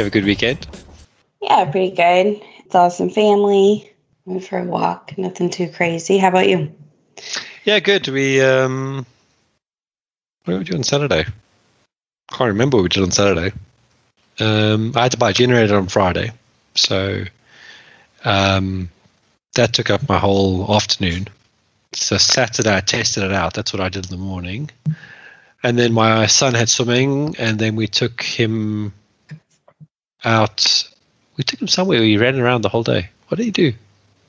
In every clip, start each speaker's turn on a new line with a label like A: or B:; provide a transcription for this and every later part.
A: Have a good weekend?
B: Yeah, pretty good. Saw some family. Went for a walk. Nothing too crazy. How about you?
A: Yeah, good. We um, what did we do on Saturday? Can't remember what we did on Saturday. Um, I had to buy a generator on Friday, so um, that took up my whole afternoon. So Saturday I tested it out. That's what I did in the morning, and then my son had swimming, and then we took him out. We took him somewhere. He ran around the whole day. What did he do?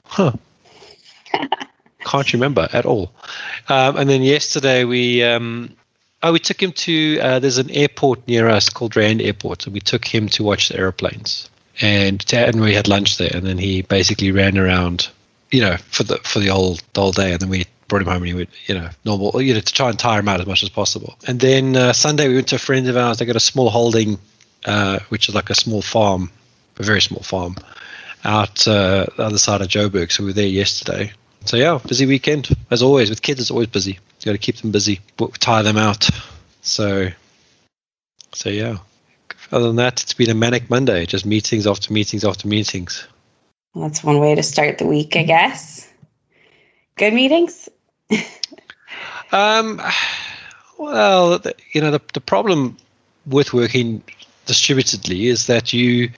A: Huh. Can't remember at all. Um, and then yesterday we um, oh we took him to uh, there's an airport near us called Rand Airport, and we took him to watch the airplanes. And and we had lunch there, and then he basically ran around, you know, for the for the whole the whole day, and then we brought him home and he would, you know, normal, you know, to try and tire him out as much as possible. And then uh, Sunday we went to a friend of ours. They got a small holding uh, which is like a small farm, a very small farm, out uh, the other side of Joburg. So we were there yesterday. So yeah, busy weekend as always. With kids, it's always busy. You got to keep them busy, tire them out. So, so yeah. Other than that, it's been a manic Monday. Just meetings after meetings after meetings.
B: Well, that's one way to start the week, I guess. Good meetings.
A: um, well, you know the the problem with working distributedly is that you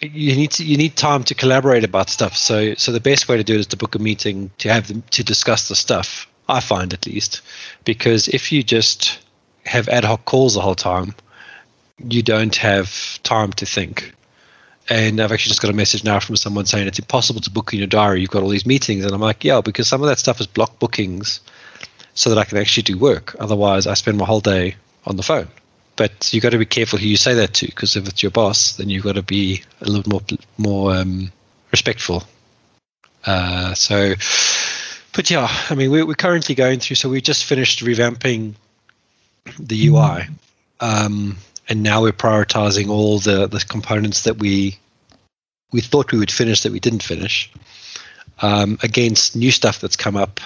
A: you need to, you need time to collaborate about stuff. So so the best way to do it is to book a meeting to have them to discuss the stuff. I find at least because if you just have ad hoc calls the whole time, you don't have time to think. And I've actually just got a message now from someone saying it's impossible to book in your diary. You've got all these meetings, and I'm like, yeah, because some of that stuff is block bookings, so that I can actually do work. Otherwise, I spend my whole day on the phone but you got to be careful who you say that to because if it's your boss, then you've got to be a little more more um, respectful. Uh, so, but yeah, I mean, we're, we're currently going through. So we just finished revamping the UI, um, and now we're prioritizing all the the components that we we thought we would finish that we didn't finish um, against new stuff that's come up.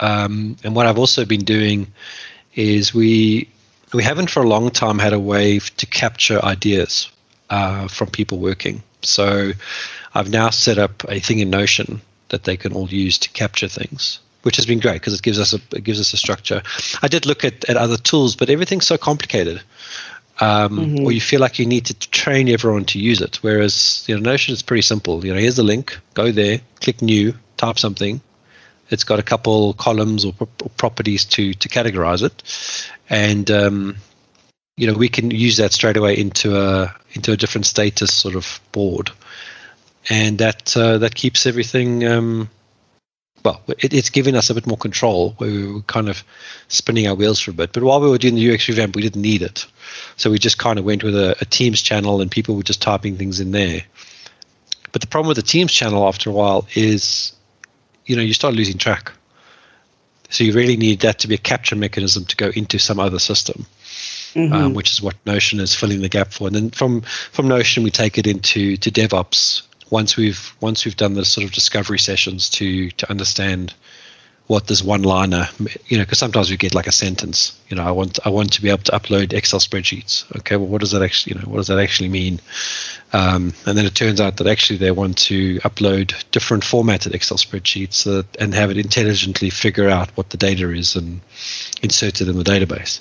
A: Um, and what I've also been doing is we we haven't for a long time had a way to capture ideas uh, from people working. So I've now set up a thing in Notion that they can all use to capture things, which has been great because it gives us a it gives us a structure. I did look at, at other tools, but everything's so complicated. Um, mm-hmm. Or you feel like you need to train everyone to use it. Whereas you know Notion is pretty simple. You know, here's the link. Go there, click new, type something, it's got a couple columns or, or properties to to categorize it, and um, you know we can use that straight away into a into a different status sort of board, and that uh, that keeps everything. Um, well, it, it's giving us a bit more control where we were kind of spinning our wheels for a bit. But while we were doing the UX revamp, we didn't need it. So we just kind of went with a, a Teams channel and people were just typing things in there. But the problem with the Teams channel after a while is you know you start losing track. So you really need that to be a capture mechanism to go into some other system, mm-hmm. um, which is what Notion is filling the gap for. And then from from Notion we take it into to DevOps once we've once we've done the sort of discovery sessions to to understand what this one liner you know because sometimes we get like a sentence you know i want i want to be able to upload excel spreadsheets. Okay well what does that actually you know what does that actually mean? Um, and then it turns out that actually they want to upload different formatted excel spreadsheets that, and have it intelligently figure out what the data is and insert it in the database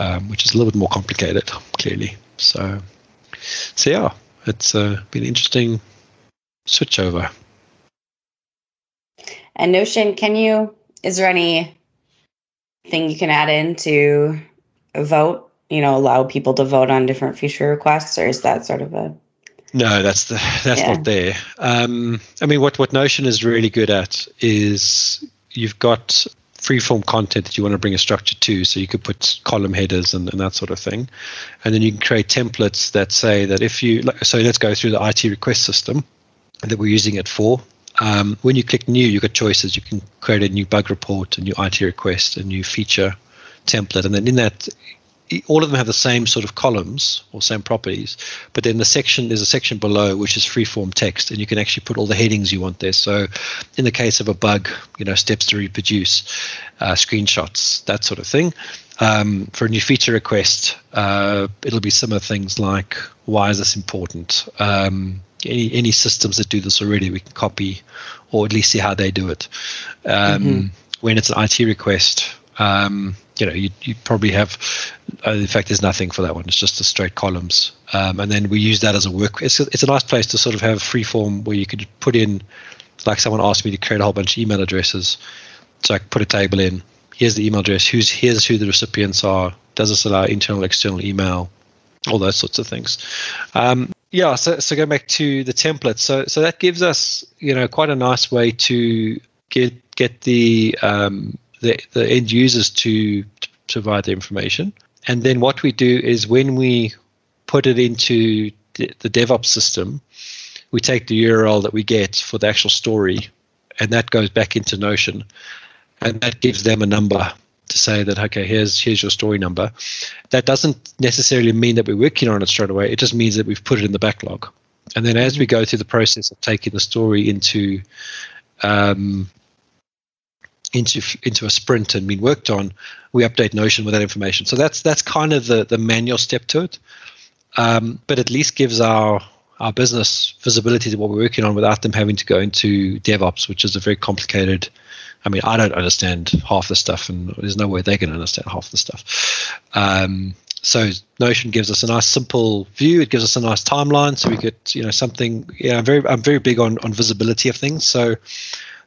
A: um, which is a little bit more complicated clearly. So so yeah it's uh, been interesting switchover
B: and Notion, can you, is there any thing you can add in to vote, you know, allow people to vote on different feature requests, or is that sort of a
A: no, that's the that's yeah. not there. Um, I mean, what what Notion is really good at is you've got freeform content that you want to bring a structure to. So you could put column headers and, and that sort of thing. And then you can create templates that say that if you, so let's go through the IT request system that we're using it for. Um, when you click new, you've got choices. You can create a new bug report, a new IT request, a new feature template. And then in that, all of them have the same sort of columns or same properties, but then the section there's a section below which is freeform text, and you can actually put all the headings you want there. So, in the case of a bug, you know, steps to reproduce, uh, screenshots, that sort of thing. Um, for a new feature request, uh, it'll be similar things like why is this important? Um, any any systems that do this already, we can copy, or at least see how they do it. Um, mm-hmm. When it's an IT request, um, you know, you you probably have. Uh, in fact, there's nothing for that one. It's just the straight columns, um, and then we use that as a work. It's a, it's a nice place to sort of have free form where you could put in, like someone asked me to create a whole bunch of email addresses, so I put a table in. Here's the email address. Who's here's who the recipients are. Does this allow internal, external email? All those sorts of things. Um, yeah. So so go back to the template. So so that gives us you know quite a nice way to get get the um, the, the end users to, to provide the information. And then what we do is when we put it into the, the DevOps system, we take the URL that we get for the actual story, and that goes back into Notion, and that gives them a number to say that okay, here's here's your story number. That doesn't necessarily mean that we're working on it straight away. It just means that we've put it in the backlog, and then as we go through the process of taking the story into um, into into a sprint and being worked on, we update Notion with that information. So that's that's kind of the the manual step to it, um, but at least gives our our business visibility to what we're working on without them having to go into DevOps, which is a very complicated. I mean, I don't understand half the stuff, and there's no way they can understand half the stuff. Um, so Notion gives us a nice simple view. It gives us a nice timeline, so we get you know something. Yeah, I'm very I'm very big on on visibility of things. So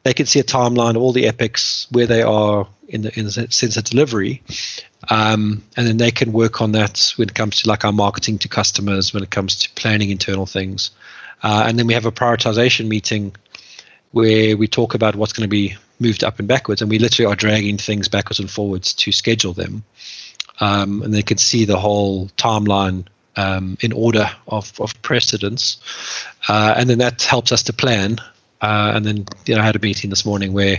A: they can see a timeline of all the epics where they are in the in the sense of delivery, um, and then they can work on that when it comes to like our marketing to customers, when it comes to planning internal things, uh, and then we have a prioritization meeting where we talk about what's going to be moved up and backwards, and we literally are dragging things backwards and forwards to schedule them, um, and they can see the whole timeline um, in order of, of precedence. Uh, and then that helps us to plan uh, and then you know, I had a meeting this morning where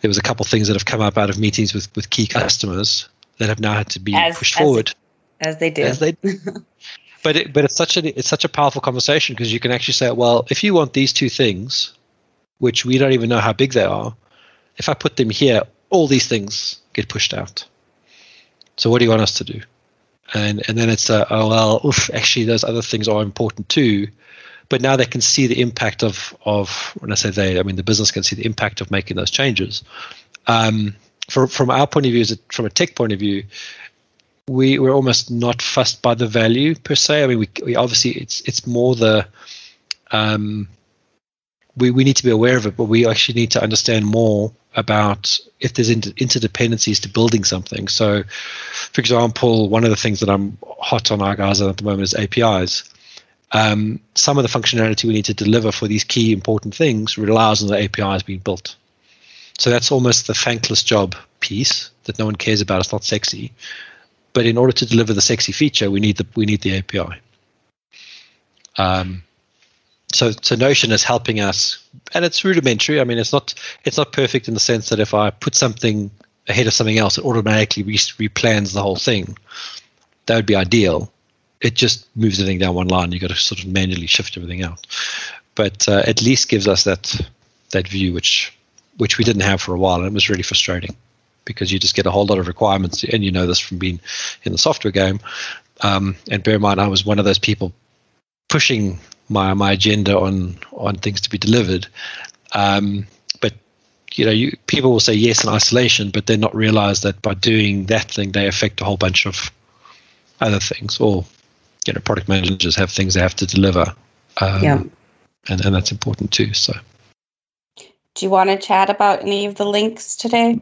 A: there was a couple of things that have come up out of meetings with, with key customers that have now had to be as, pushed
B: as,
A: forward.
B: As they do.
A: As they but it, but it's such a it's such a powerful conversation because you can actually say, well, if you want these two things, which we don't even know how big they are, if I put them here, all these things get pushed out. So what do you want us to do? And and then it's a oh well, oof, actually those other things are important too but now they can see the impact of of when I say they, I mean the business can see the impact of making those changes. Um, for, from our point of view, is from a tech point of view, we we're almost not fussed by the value per se. I mean, we, we obviously it's it's more the um, we we need to be aware of it, but we actually need to understand more about if there's inter- interdependencies to building something. So, for example, one of the things that I'm hot on guys at the moment is APIs um, some of the functionality we need to deliver for these key important things relies on the APIs being built. So that's almost the thankless job piece that no one cares about. It's not sexy, but in order to deliver the sexy feature, we need the we need the API. Um, so so Notion is helping us, and it's rudimentary. I mean, it's not it's not perfect in the sense that if I put something ahead of something else, it automatically re- replans the whole thing. That would be ideal it just moves everything down one line. You've got to sort of manually shift everything out. But uh, at least gives us that that view, which which we didn't have for a while, and it was really frustrating because you just get a whole lot of requirements, and you know this from being in the software game. Um, and bear in mind, I was one of those people pushing my my agenda on on things to be delivered. Um, but you know, you, people will say yes in isolation, but then not realize that by doing that thing, they affect a whole bunch of other things, or you know product managers have things they have to deliver. Um, yeah. and, and that's important too so.
B: Do you want to chat about any of the links today?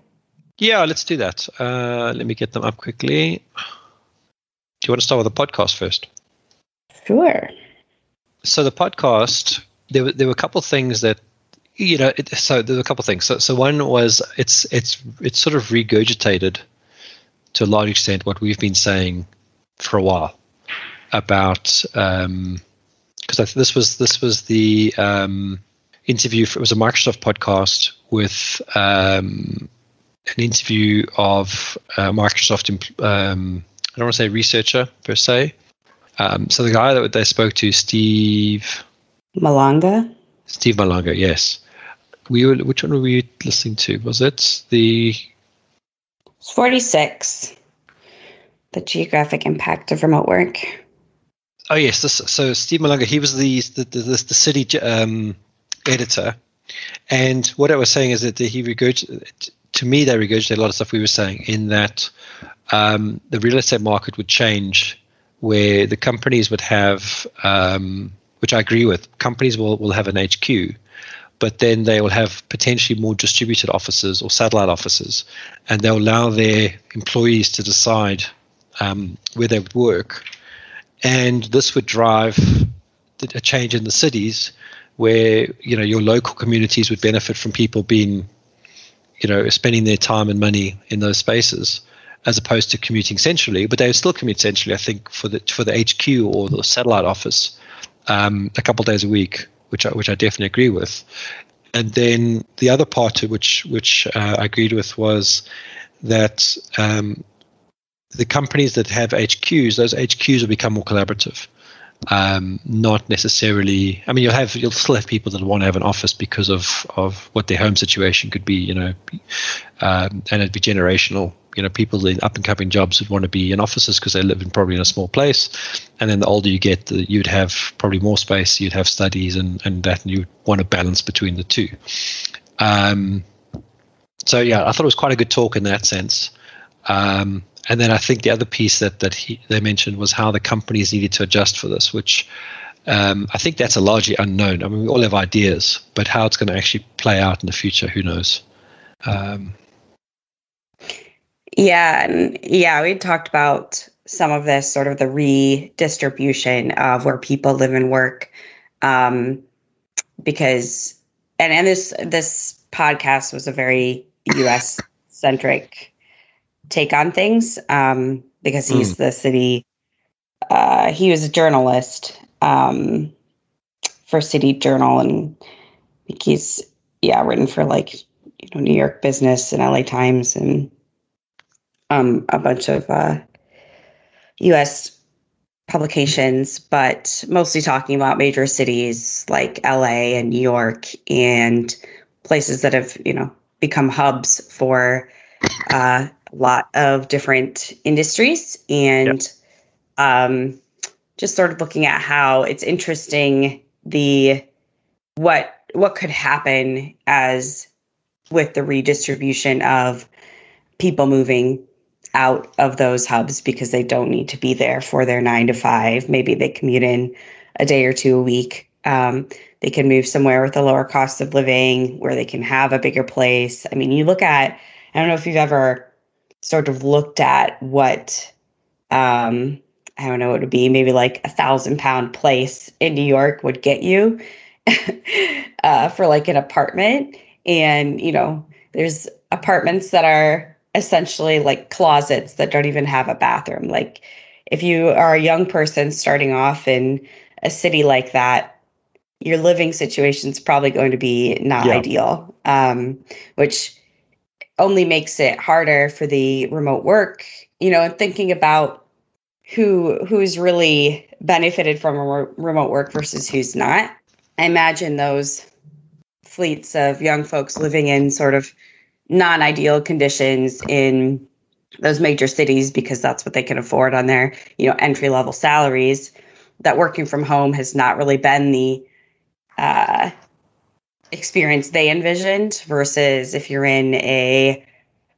A: Yeah let's do that. Uh, let me get them up quickly. Do you want to start with the podcast first?
B: Sure
A: so the podcast there were, there were a couple things that you know, it, so there's a couple things. So, so one was it's it's it's sort of regurgitated to a large extent what we've been saying for a while about because um, this was this was the um, interview. For, it was a Microsoft podcast with um, an interview of uh, Microsoft. Um, I don't want to say researcher per se. Um, so the guy that they spoke to, Steve
B: Malanga.
A: Steve Malanga, yes. We were. Which one were we listening to? Was it the?
B: It's forty-six. The geographic impact of remote work.
A: Oh yes, this, so Steve Malanga, he was the the the, the city um, editor, and what I was saying is that he regurgitated. To me, they regurgitated a lot of stuff we were saying in that um, the real estate market would change, where the companies would have, um, which I agree with, companies will will have an HQ, but then they will have potentially more distributed offices or satellite offices, and they'll allow their employees to decide um, where they would work. And this would drive a change in the cities where you know your local communities would benefit from people being you know spending their time and money in those spaces as opposed to commuting centrally but they would still commute centrally i think for the for the hq or the satellite office um, a couple days a week which I, which I definitely agree with and then the other part which which uh, I agreed with was that um, the companies that have HQs, those HQs will become more collaborative. Um, not necessarily. I mean, you'll have you'll still have people that want to have an office because of of what their home situation could be, you know, um, and it'd be generational. You know, people in up and coming jobs would want to be in offices because they live in probably in a small place, and then the older you get, the, you'd have probably more space. You'd have studies and and that, and you want to balance between the two. Um, so yeah, I thought it was quite a good talk in that sense. Um, and then I think the other piece that that he, they mentioned was how the companies needed to adjust for this, which um, I think that's a largely unknown. I mean, we all have ideas, but how it's going to actually play out in the future, who knows? Um,
B: yeah, and yeah, we talked about some of this sort of the redistribution of where people live and work, um, because and and this this podcast was a very U.S. centric take on things um, because he's mm. the city. Uh, he was a journalist um, for City Journal, and I think he's yeah written for like you know New York Business and LA Times and um, a bunch of uh, U.S. publications, but mostly talking about major cities like LA and New York and places that have you know become hubs for uh, a lot of different industries and yep. um, just sort of looking at how it's interesting the what what could happen as with the redistribution of people moving out of those hubs because they don't need to be there for their nine to five. Maybe they commute in a day or two a week. Um, they can move somewhere with a lower cost of living where they can have a bigger place. I mean, you look at, I don't know if you've ever sort of looked at what um, I don't know what it would be, maybe like a thousand pound place in New York would get you uh, for like an apartment. And, you know, there's apartments that are essentially like closets that don't even have a bathroom. Like if you are a young person starting off in a city like that, your living situation is probably going to be not yeah. ideal, um, which only makes it harder for the remote work, you know, and thinking about who who's really benefited from remote work versus who's not. I imagine those fleets of young folks living in sort of non-ideal conditions in those major cities because that's what they can afford on their, you know, entry level salaries. That working from home has not really been the uh, experience they envisioned versus if you're in a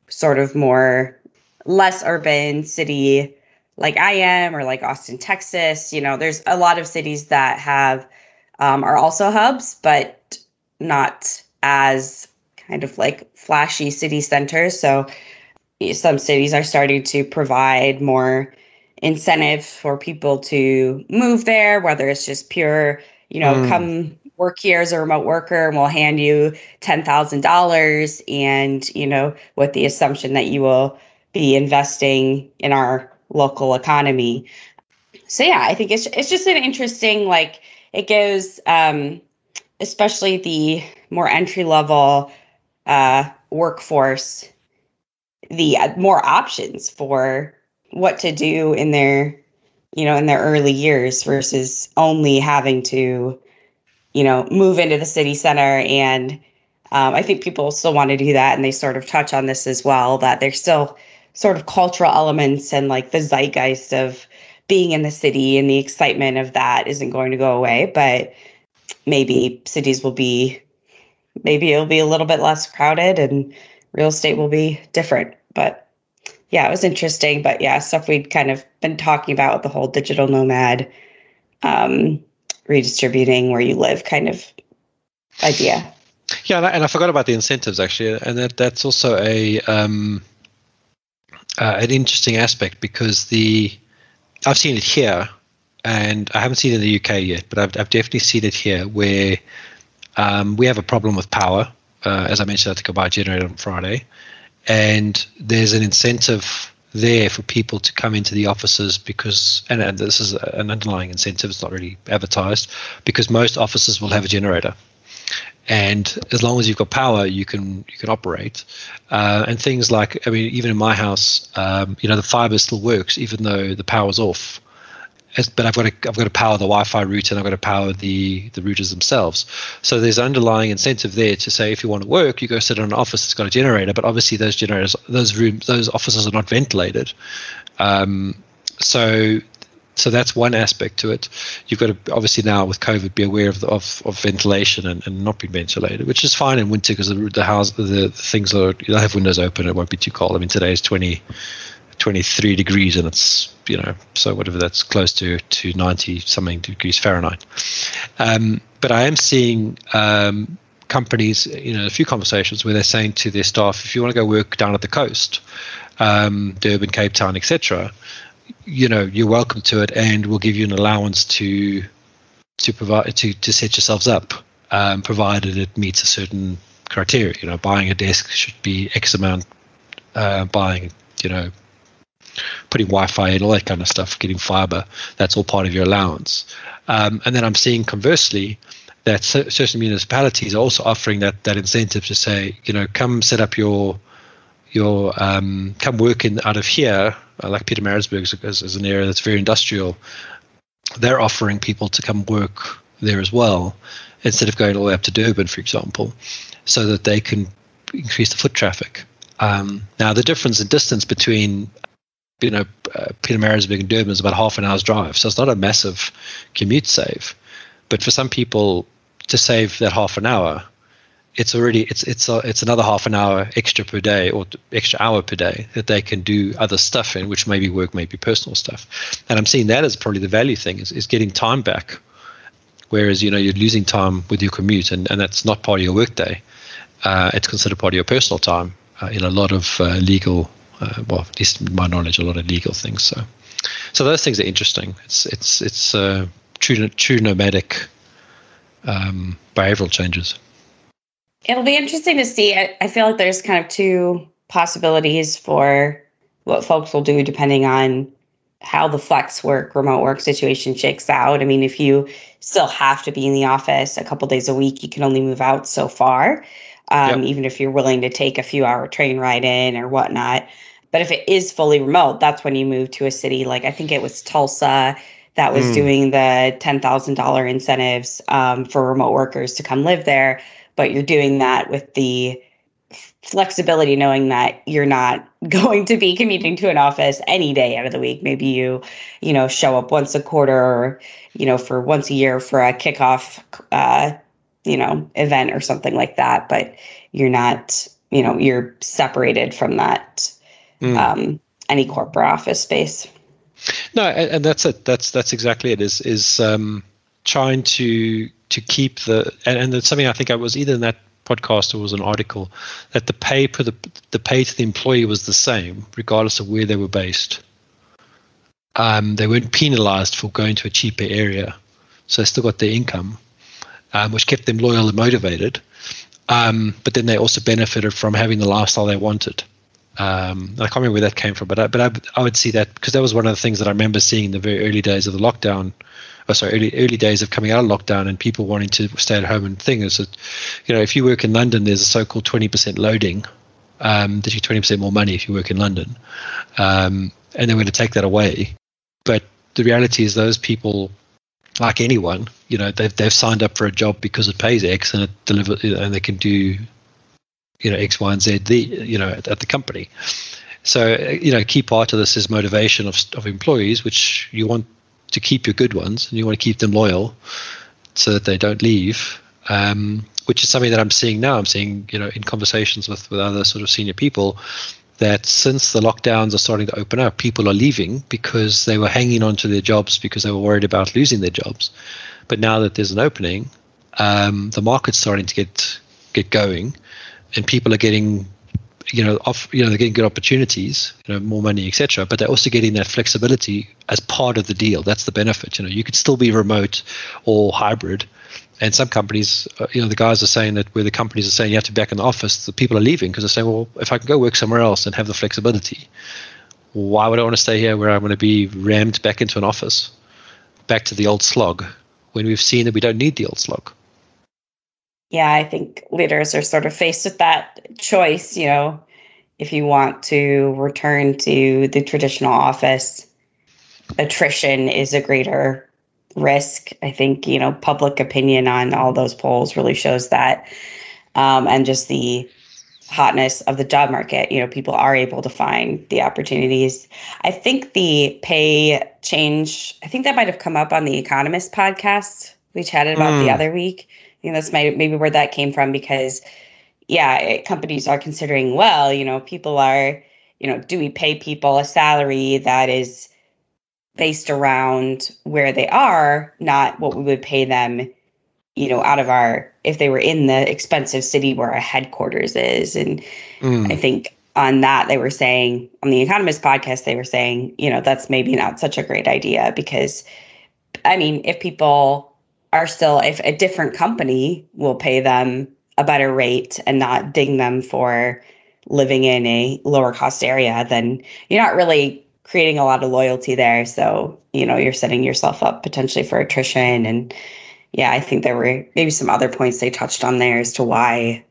B: sort of more less urban city like I am or like Austin, Texas. You know, there's a lot of cities that have um, are also hubs, but not as kind of like flashy city centers. So some cities are starting to provide more incentive for people to move there, whether it's just pure, you know, mm. come work here as a remote worker and we'll hand you $10,000 and, you know, with the assumption that you will be investing in our local economy. So yeah, I think it's it's just an interesting like it goes um especially the more entry level uh workforce the uh, more options for what to do in their you know in their early years versus only having to you know move into the city center. And um, i think people still want to do that and they sort of touch on this as well that there's still sort of cultural elements and like the zeitgeist of being in the city and the excitement of that isn't going to go away but maybe cities will be maybe it'll be a little bit less crowded and real estate will be different but yeah, it was interesting. But yeah, stuff we'd kind of been talking about the whole digital nomad, um, redistributing where you live kind of idea.
A: Yeah, and I, and I, forgot about the incentives actually, and that that's also a um, uh, an interesting aspect because the I've seen it here, and I haven't seen it in the UK yet, but I've, I've definitely seen it here where um, we have a problem with power. Uh, as I mentioned, I had to go buy a generator on Friday, and there's an incentive there for people to come into the offices because and, and, this is an underlying incentive it's not really advertised because most offices will have a generator. And as long as you've got power you can you can operate. Uh, and things like i mean even in my house um, you know the fiber still works even though the power's off but I've got to I've got to power the Wi-Fi router and I've got to power the the routers themselves. So there's an underlying incentive there to say if you want to work, you go sit in an office that's got a generator. But obviously those generators, those rooms, those offices are not ventilated. Um, so so that's one aspect to it. You've got to obviously now with COVID be aware of the, of, of ventilation and, and not being ventilated, which is fine in winter because the, the house the, the things are you'll have windows open. It won't be too cold. I mean today is 20 23 degrees and it's you know so whatever that's close to to 90 something degrees fahrenheit. Um, but i am seeing um, companies you know a few conversations where they're saying to their staff if you want to go work down at the coast um, durban cape town etc you know you're welcome to it and we'll give you an allowance to to provide to to set yourselves up um, provided it meets a certain criteria. You know buying a desk should be x amount uh, buying you know putting Wi-Fi and all that kind of stuff, getting fiber. That's all part of your allowance. Um, and then I'm seeing conversely that certain municipalities are also offering that that incentive to say, you know, come set up your your um, come work in out of here, uh, like Pietermaritzburg is, is an area that's very industrial. They're offering people to come work there as well, instead of going all the way up to Durban, for example, so that they can increase the foot traffic. Um, now, the difference in distance between you know, uh, Pietermaritzburg and Durban is about half an hour's drive, so it's not a massive commute save. But for some people, to save that half an hour, it's already it's it's a, it's another half an hour extra per day or extra hour per day that they can do other stuff in, which maybe work, maybe personal stuff. And I'm seeing that as probably the value thing is, is getting time back. Whereas you know you're losing time with your commute, and, and that's not part of your workday. Uh, it's considered part of your personal time uh, in a lot of uh, legal uh, well, at least in my knowledge, a lot of legal things. So, so those things are interesting. It's it's it's uh, true true nomadic um, behavioral changes.
B: It'll be interesting to see. I, I feel like there's kind of two possibilities for what folks will do depending on how the flex work, remote work situation shakes out. I mean, if you still have to be in the office a couple days a week, you can only move out so far um, yep. even if you're willing to take a few hour train ride in or whatnot. But if it is fully remote, that's when you move to a city like I think it was Tulsa that was mm. doing the $10,000 incentives um, for remote workers to come live there. But you're doing that with the flexibility, knowing that you're not going to be commuting to an office any day out of the week. Maybe you, you know, show up once a quarter or, you know, for once a year for a kickoff uh, you know, event or something like that, but you're not, you know, you're separated from that mm. um, any corporate office space.
A: No, and, that's it. That's that's exactly it. Is is um, trying to to keep the and, and it's something I think I was either in that podcast or was an article that the pay for the the pay to the employee was the same regardless of where they were based. Um, they weren't penalized for going to a cheaper area, so they still got their income um, which kept them loyal and motivated. Um, but then they also benefited from having the lifestyle they wanted. Um, I can't remember where that came from, but I, but I, I would see that because that was one of the things that I remember seeing in the very early days of the lockdown. Oh, sorry, early early days of coming out of lockdown and people wanting to stay at home and thing is that, you know, if you work in London, there's a so-called 20% loading. Um, that you 20% more money if you work in London, um, and they're going to take that away. But the reality is, those people, like anyone, you know, they've they've signed up for a job because it pays X and it delivers, and they can do you know X, Y, and Z the you know at, at the company. So you know, key part of this is motivation of of employees, which you want to keep your good ones and you want to keep them loyal, so that they don't leave. Um, which is something that I'm seeing now. I'm seeing you know in conversations with with other sort of senior people that since the lockdowns are starting to open up, people are leaving because they were hanging on to their jobs because they were worried about losing their jobs. But now that there's an opening, um, the market's starting to get get going and people are getting you know off you know they're getting good opportunities you know more money etc but they're also getting that flexibility as part of the deal. That's the benefit you know. You could still be remote or hybrid and some companies uh, you know the guys are saying that where the companies are saying you have to be back in the office the people are leaving because they're saying well if i can go work somewhere else and have the flexibility why would i want to stay here where i'm going to be rammed back into an office back to the old slog when we've seen that we don't need the old slog
B: yeah, I think leaders are sort of faced with that choice, you know, if you want to return to the traditional office, attrition is a greater risk. I think, you know, public opinion on all those polls really shows that. Um, and just the hotness of the job market, you know, people are able to find the opportunities. I think the pay change, I think that might have come up on the Economist podcast we chatted about mm. the hmm. other week think that's maybe where that came from because, yeah, it, companies are considering, well, you know, people are, you know, do we pay people a salary that is based around where they are, not what we would pay them, you know, out of our, if they were in the expensive city where our headquarters is. And mm. I think on that, they were saying, on the Economist podcast, they were saying, you know, that's maybe not such a great idea because, I mean, if people, are still if a different company will pay them a better rate and not ding them for living in a lower cost area then you're not really creating a lot of loyalty there. So you know you're setting yourself up potentially for attrition. And yeah i think there were maybe some other points they touched on there as to why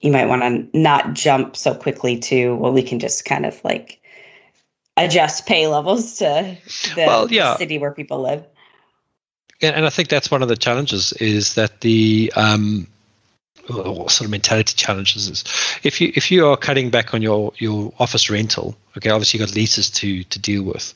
B: you might want to not jump so quickly to well we can just kind of like adjust pay levels to the well, yeah. city where people live
A: and I think that's one of the challenges is that the um, sort of mentality challenges is if you if you are cutting back on your your office rental, okay, obviously you've got leases to to deal with.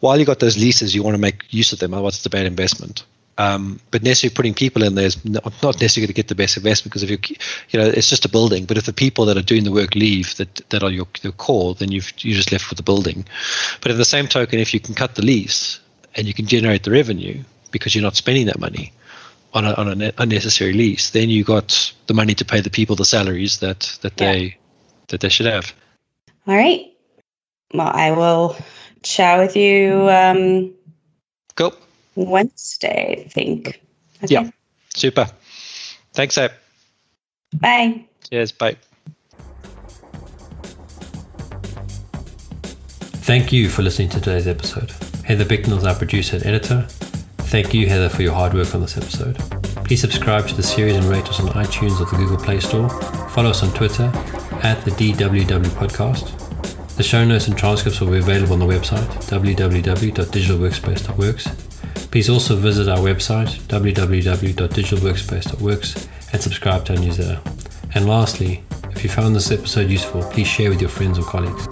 A: While you've got those leases, you want to make use of them, otherwise it's a bad investment. Um, but necessarily putting people in there is not, not necessarily going to get the best investment because if you you know it's just a building. But if the people that are doing the work leave that that are your, your core, then you've you just left with the building. But at the same token, if you can cut the lease and you can generate the revenue, because you're not spending that money on a, on an unnecessary lease, then you got the money to pay the people the salaries that that yeah. they that they should have.
B: All right. Well, I will chat with you. Um,
A: cool.
B: Wednesday, I think.
A: Okay. Yeah. Super. Thanks, Abe.
B: Bye.
A: Cheers. Bye.
C: Thank you for listening to today's episode. Heather Bicknell is our producer and editor. Thank you, Heather, for your hard work on this episode. Please subscribe to the series and rate us on iTunes or the Google Play Store. Follow us on Twitter at the DWW Podcast. The show notes and transcripts will be available on the website www.digitalworkspace.works. Please also visit our website www.digitalworkspace.works and subscribe to our newsletter. And lastly, if you found this episode useful, please share with your friends or colleagues.